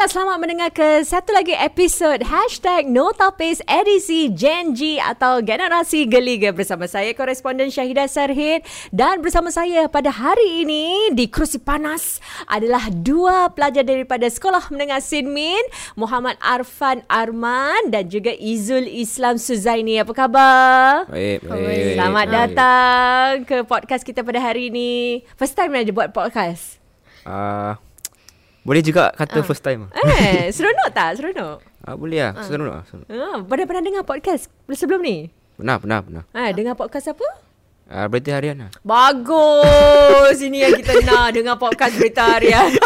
Baiklah, selamat mendengar ke satu lagi episod Hashtag Notapis edisi Gen G atau Generasi Geliga bersama saya, koresponden Syahidah Sarhid dan bersama saya pada hari ini di kerusi panas adalah dua pelajar daripada Sekolah Menengah Sinmin, Muhammad Arfan Arman dan juga Izul Islam Suzaini. Apa khabar? Baik, baik. Selamat baik. datang ke podcast kita pada hari ini. First time aja buat podcast. Ah, boleh juga kata first time. Eh, seronok tak? Seronok. Ah, boleh lah. Seronok lah. seronok. Ah, pernah pernah dengar podcast sebelum ni? Pernah, pernah, pernah. Ah, dengar podcast apa? Ah, berarti harian lah. Bagus. Ini yang kita nak dengar podcast berita harian.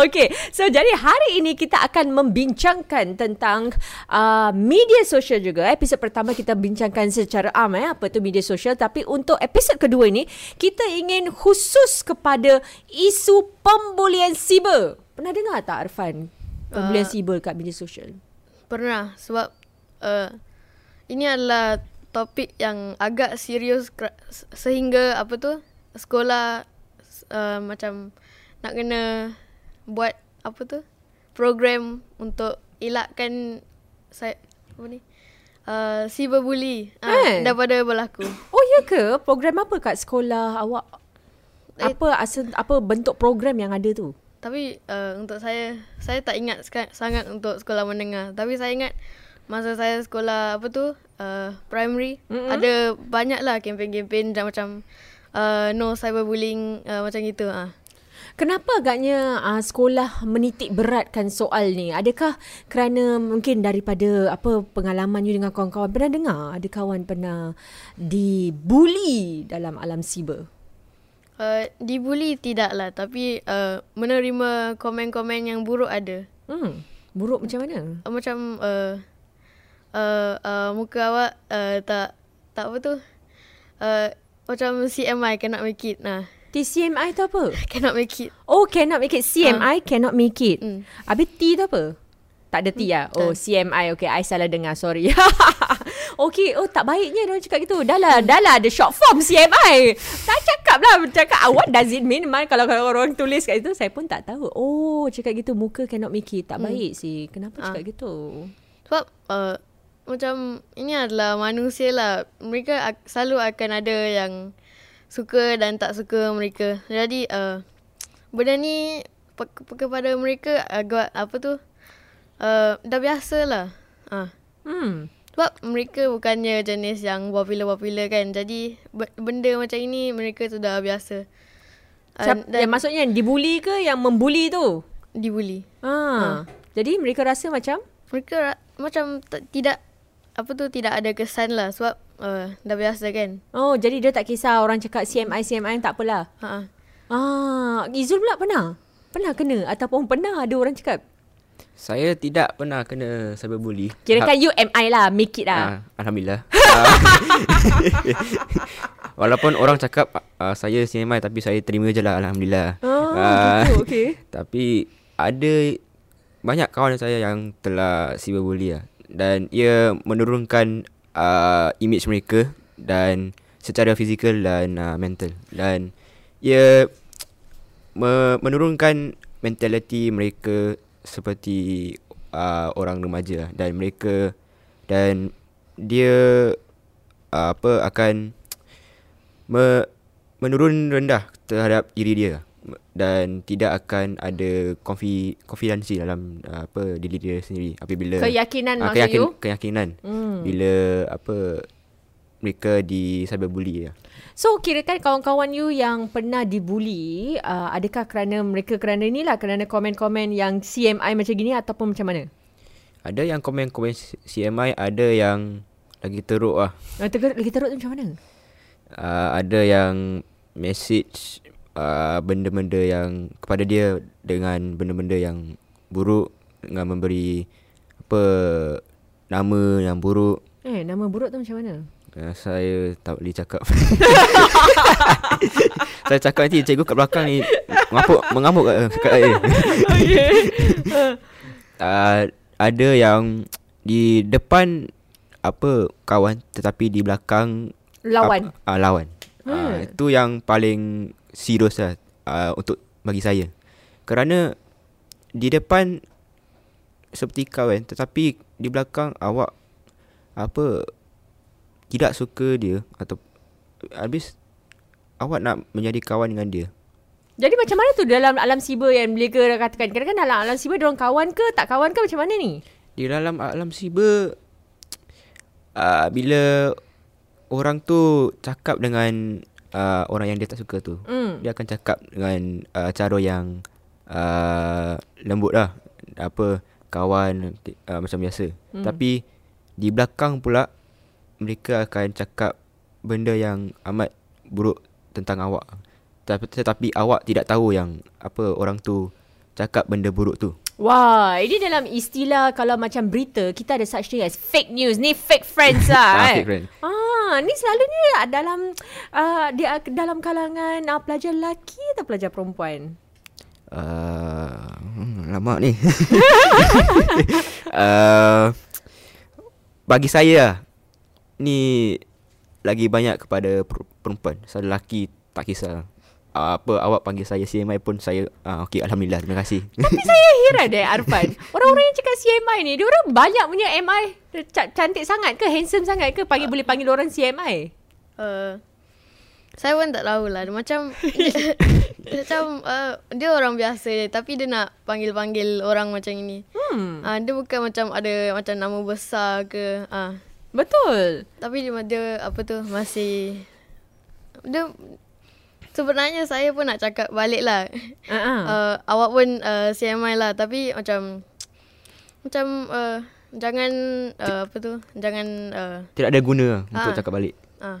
Okey, so jadi hari ini kita akan membincangkan tentang uh, media sosial juga. Episod pertama kita bincangkan secara am eh apa tu media sosial tapi untuk episod kedua ini kita ingin khusus kepada isu pembulian siber. Pernah dengar tak Arfan? Pembulian Uh, siber kat media sosial. Pernah sebab uh, ini adalah topik yang agak serius sehingga apa tu sekolah uh, macam nak kena buat apa tu program untuk elakkan saya apa ni uh, cyberbully Eh. uh, daripada berlaku. Oh ya ke? Program apa kat sekolah awak? Eh. Apa asal apa bentuk program yang ada tu? Tapi uh, untuk saya saya tak ingat sangat untuk sekolah menengah. Tapi saya ingat masa saya sekolah apa tu uh, primary mm-hmm. ada banyak lah kempen-kempen dan macam uh, no cyberbullying uh, macam gitu ah. Kenapa agaknya uh, sekolah menitik beratkan soal ni? Adakah kerana mungkin daripada apa pengalaman you dengan kawan-kawan pernah dengar ada kawan pernah dibuli dalam alam siber? Uh, dibuli tidak lah tapi uh, menerima komen-komen yang buruk ada. Hmm, buruk macam mana? Uh, macam uh, uh, uh, muka awak uh, tak tak apa tu uh, macam CMI cannot make it. Nah, TCMI tu apa? cannot make it. Oh, cannot make it. CMI cannot make it. Hmm. Habis T tu apa? Tak ada T lah. Oh, tak. CMI. Okay, I salah dengar. Sorry. okay, oh tak baiknya dia cakap gitu. Dah lah, dah lah ada short form CMI. Tak cakap lah. Cakap ah, what does it mean? Man, kalau, kalau orang tulis kat itu, saya pun tak tahu. Oh, cakap gitu. Muka cannot make it. Tak baik sih. Kenapa Ah. cakap gitu? Sebab uh, macam ini adalah manusia lah. Mereka selalu akan ada yang suka dan tak suka mereka. Jadi uh, benda ni pe- kepada mereka agak apa tu uh, dah biasa lah. Uh. Hmm. Sebab mereka bukannya jenis yang popular-popular kan. Jadi be- benda macam ini mereka sudah biasa. Uh, Siap, yang maksudnya dibuli ke yang membuli tu? dibuli. Ah. Jadi mereka rasa macam? Mereka ra- macam t- tidak apa tu tidak ada kesan lah sebab uh, dah biasa kan. Oh, jadi dia tak kisah orang cakap CMI, CMI tak apalah. Ha. Ah, Izul pula pernah? Pernah kena ataupun pernah ada orang cakap? Saya tidak pernah kena cyberbully. Kirakan you MI lah, make it lah. Ah, Alhamdulillah. Ah. Walaupun orang cakap uh, saya CMI tapi saya terima je lah Alhamdulillah. Oh, gitu, okay. Tapi ada banyak kawan saya yang telah cyberbully lah. Dan ia menurunkan uh, image mereka dan secara fizikal dan uh, mental. Dan ia me- menurunkan mentaliti mereka seperti uh, orang remaja lah. dan mereka dan dia uh, apa akan me, menurun rendah terhadap diri dia dan tidak akan ada konfi konfidensi dalam uh, apa diri dia sendiri apabila Keyakinan ah, maksud you? keyakinan Hmm. bila apa mereka di cyberbully ya. So, kirakan kawan-kawan you yang pernah dibuli, uh, adakah kerana mereka kerana inilah, kerana komen-komen yang CMI macam gini ataupun macam mana? Ada yang komen-komen CMI, ada yang lagi teruk lah. Uh, ter- lagi teruk tu macam mana? Uh, ada yang message uh, benda-benda yang kepada dia dengan benda-benda yang buruk dengan memberi apa nama yang buruk. Eh, nama buruk tu macam mana? Uh, saya tak boleh cakap. saya cakap nanti cikgu kat belakang ni mengamuk mengamuk kat, kat saya. Okay. uh, ada yang di depan apa kawan tetapi di belakang Lawan. ap- uh, lawan. Hmm. Uh, itu yang paling serius lah uh, untuk bagi saya. Kerana di depan seperti kawan tetapi di belakang awak apa tidak suka dia atau habis awak nak menjadi kawan dengan dia. Jadi macam mana tu dalam alam siber yang mereka katakan? Kadang-kadang dalam alam siber diorang kawan ke tak kawan ke macam mana ni? Di dalam alam siber uh, bila orang tu cakap dengan uh, orang yang dia tak suka tu, Hmm. dia akan cakap dengan uh, cara yang uh, lembut lah. Apa kawan uh, macam biasa. Hmm. Tapi di belakang pula mereka akan cakap benda yang amat buruk tentang awak. Tapi tetapi awak tidak tahu yang apa orang tu cakap benda buruk tu. Wah, ini dalam istilah kalau macam berita, kita ada such thing as fake news. Ni fake friends lah. Ah, eh. fake friend. Ah, ni selalunya dalam uh, dia dalam kalangan uh, pelajar lelaki atau pelajar perempuan? Uh, hmm, lama ni. uh, bagi saya lah, ni lagi banyak kepada per- perempuan. Saya lelaki tak kisah. Uh, apa awak panggil saya CMI pun saya uh, okey alhamdulillah terima kasih. Tapi saya heran deh Arfan. Orang-orang yang cakap CMI ni, dia orang banyak punya MI. Cantik sangat ke, handsome sangat ke panggil boleh panggil orang CMI? Uh, saya pun tak tahu lah. Dia Macam macam uh, dia orang biasa je tapi dia nak panggil-panggil orang macam ini. Hmm, uh, dia bukan macam ada macam nama besar ke. Ah uh, betul. tapi dia, dia apa tu masih dia sebenarnya saya pun nak cakap balik lah. Uh-uh. Uh, awak pun uh, CMI lah tapi macam macam uh, jangan uh, apa tu jangan uh, Tidak ada guna lah untuk Ah. cakap balik. ah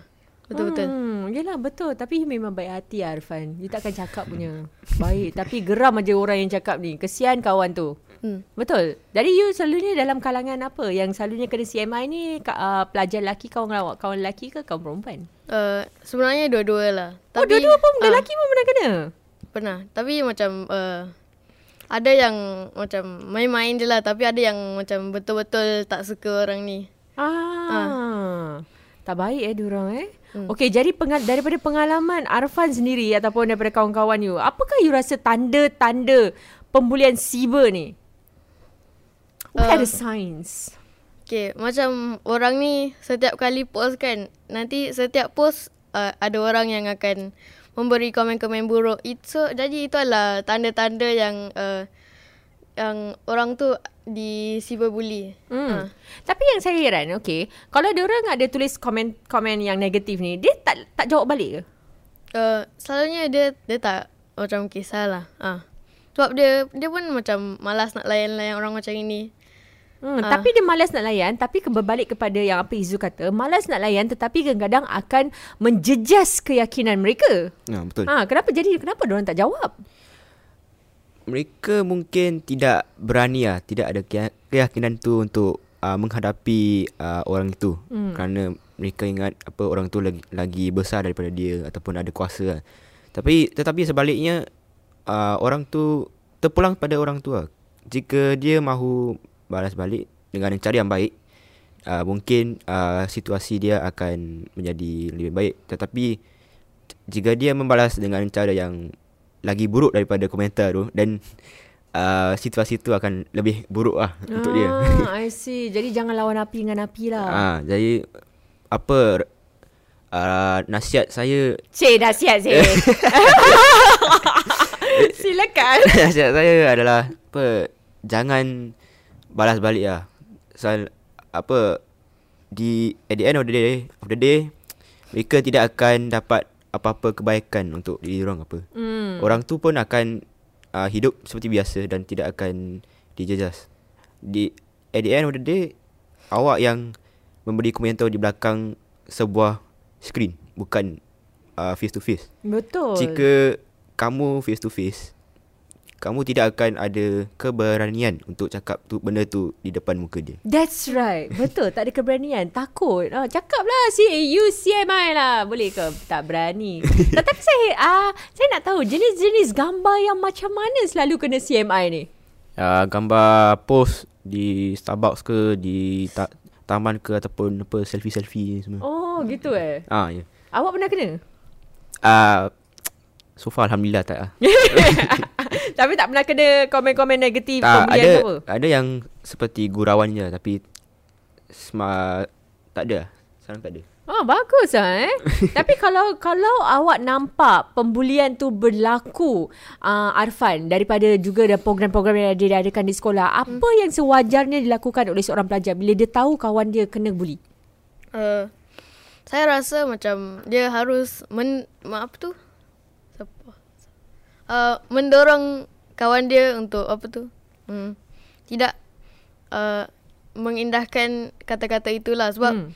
betul betul. Hmm, yelah betul. Tapi memang baik hati Arfan. You takkan cakap punya. Baik. Tapi geram aja orang yang cakap ni. Kesian kawan tu. Hmm. Betul. Jadi you selalunya dalam kalangan apa? Yang selalunya kena CMI ni uh, pelajar lelaki kawan awak kawan lelaki ke kawan perempuan? Uh, sebenarnya dua-dua lah. oh, dua-dua pun ah, lelaki pun pernah kena? Pernah. Tapi macam uh, ada yang macam main-main je lah tapi ada yang macam betul-betul tak suka orang ni. Ah. Tak baik eh diorang eh. Hmm. Okey, jadi pengal- daripada pengalaman Arfan sendiri ataupun daripada kawan-kawan you, apakah you rasa tanda-tanda pembulian siber ni? What Uh, are the signs? Okay, macam orang ni setiap kali post kan, nanti setiap post uh, ada orang yang akan memberi komen-komen buruk. Itu jadi itu adalah tanda-tanda yang uh, yang orang tu di cyberbully. Hmm. Tapi yang saya heran, okay, kalau ada orang ada tulis komen-komen yang negatif ni, dia tak tak jawab balik ke? Uh, selalunya dia dia tak macam kisahlah. Ah. Sebab dia dia pun macam malas nak layan-layan orang macam ini. Hmm, Ah. Tapi dia malas nak layan Tapi berbalik kepada yang apa Izu kata Malas nak layan Tetapi kadang-kadang akan Menjejas keyakinan mereka Ha, betul. ha, Kenapa jadi Kenapa orang tak jawab Mereka mungkin tidak berani lah, tidak ada keya- keyakinan tu untuk uh, menghadapi uh, orang itu. Hmm. Kerana mereka ingat apa orang tu lagi lagi besar daripada dia ataupun ada kuasa lah. Tapi tetapi sebaliknya uh, orang tu terpulang pada orang tua. Jika dia mahu balas balik dengan cara yang baik, uh, mungkin uh, situasi dia akan menjadi lebih baik. Tetapi jika dia membalas dengan cara yang lagi buruk daripada komentar tu dan uh, situasi tu akan lebih buruk lah ah. untuk dia. I see Jadi jangan lawan api dengan api lah Ah, jadi apa uh, nasihat saya Cik nasihat Cik Silakan nasihat saya adalah apa jangan balas balik lah. Sal apa di at the end of the day of the day mereka tidak akan dapat apa-apa kebaikan untuk diri orang apa. hmm. Orang tu pun akan uh, hidup seperti biasa dan tidak akan dijejas. Di at the end of the day awak yang memberi komentar di belakang sebuah skrin bukan uh, face to face. Betul Jika kamu face to face kamu tidak akan ada keberanian untuk cakap tu benda tu di depan muka dia. That's right. Betul Tak ada keberanian. Takut. Ah, Cakap lah si You CMI lah. Boleh ke? Tak berani. Tetapi saya ah Saya nak tahu Jenis-jenis gambar Yang macam mana Selalu kena CMI ni? Uh, gambar post di Starbucks ke di ta- taman ke ataupun apa selfie-selfie ni semua. Oh gitu eh? Ah ya. Awak pernah kena? Ah so far alhamdulillah tak ah. Tapi tak pernah kena komen-komen negatif tak pembelian ada apa? ada yang seperti gurauan je tapi smart tak ada. Sekarang tak ada. Oh bagus lah eh. Tapi kalau kalau awak nampak pembulian tu berlaku uh, Arfan daripada juga ada program-program yang dia adakan di sekolah, apa Hmm. yang sewajarnya dilakukan oleh seorang pelajar bila dia tahu kawan dia kena buli? Uh, saya rasa macam dia harus men apa tu? Uh, mendorong kawan dia untuk apa tu? Hmm, tidak uh, mengindahkan kata-kata itulah sebab Hmm.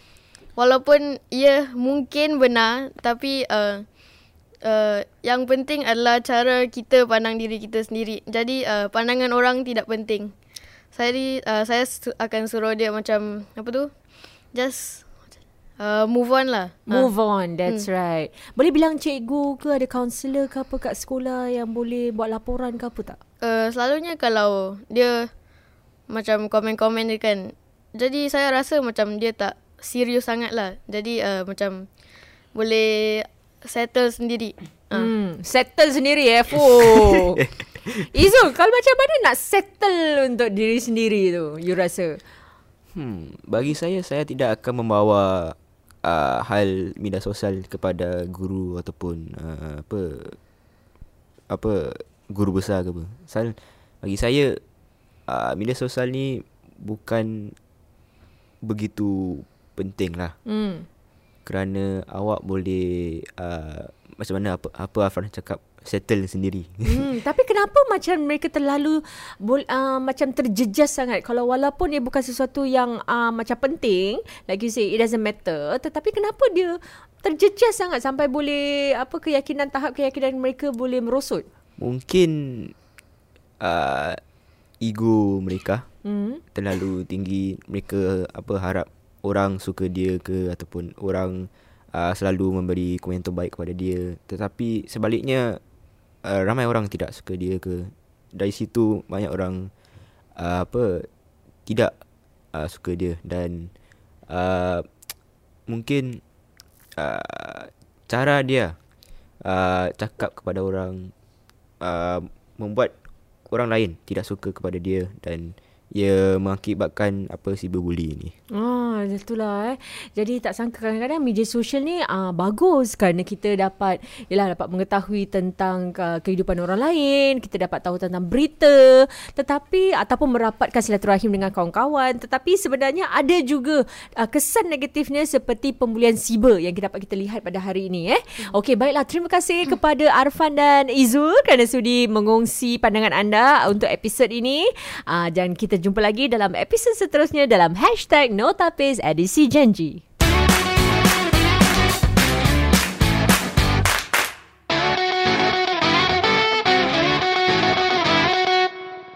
walaupun ia mungkin benar tapi uh, uh, yang penting adalah cara kita pandang diri kita sendiri. Jadi uh, pandangan orang tidak penting. Saya uh, saya akan suruh dia macam apa tu? Just uh, move on lah. Move on, that's hmm. right. Boleh bilang cikgu ke ada kaunselor ke apa kat sekolah yang boleh buat laporan ke apa tak? Uh, selalunya kalau dia macam komen-komen dia kan. Jadi saya rasa macam dia tak serius sangat lah. Jadi uh, macam boleh settle sendiri. Uh. Hmm, settle sendiri eh. Fuh. Izul, kalau macam mana nak settle untuk diri sendiri tu, you rasa? Hmm, bagi saya saya tidak akan membawa uh, hal media sosial kepada guru ataupun uh, apa apa guru besar ke apa. Sal bagi saya uh, media sosial ni bukan begitu penting lah Hmm. kerana awak boleh uh, macam mana apa apa Afran cakap settle sendiri. Hmm, tapi kenapa macam mereka terlalu uh, macam terjejas sangat? Kalau walaupun ia bukan sesuatu yang uh, macam penting like you say it doesn't matter tetapi kenapa dia terjejas sangat sampai boleh apa keyakinan tahap keyakinan mereka boleh merosot? Mungkin uh, ego mereka hmm. terlalu tinggi. Mereka apa harap orang suka dia ke ataupun orang uh, selalu memberi komentar baik kepada dia. Tetapi sebaliknya uh, ramai orang tidak suka dia ke? Dari situ banyak orang uh, apa tidak uh, suka dia dan uh, mungkin uh, cara dia uh, cakap kepada orang uh, membuat orang lain tidak suka kepada dia dan ia mengakibatkan apa cyberbully ni. Ah, itulah eh. Jadi tak sangka kadang-kadang media sosial ni ah bagus kerana kita dapat yalah dapat mengetahui tentang uh, kehidupan orang lain, kita dapat tahu tentang berita, tetapi ataupun merapatkan silaturahim dengan kawan-kawan, tetapi sebenarnya ada juga uh, kesan negatifnya seperti pembulian siber yang kita dapat kita lihat pada hari ini eh. Okey, baiklah terima kasih kepada Arfan dan Izul kerana sudi mengongsi pandangan anda untuk episod ini. Uh, dan kita jumpa lagi dalam episod seterusnya dalam Notapis edisi Janji.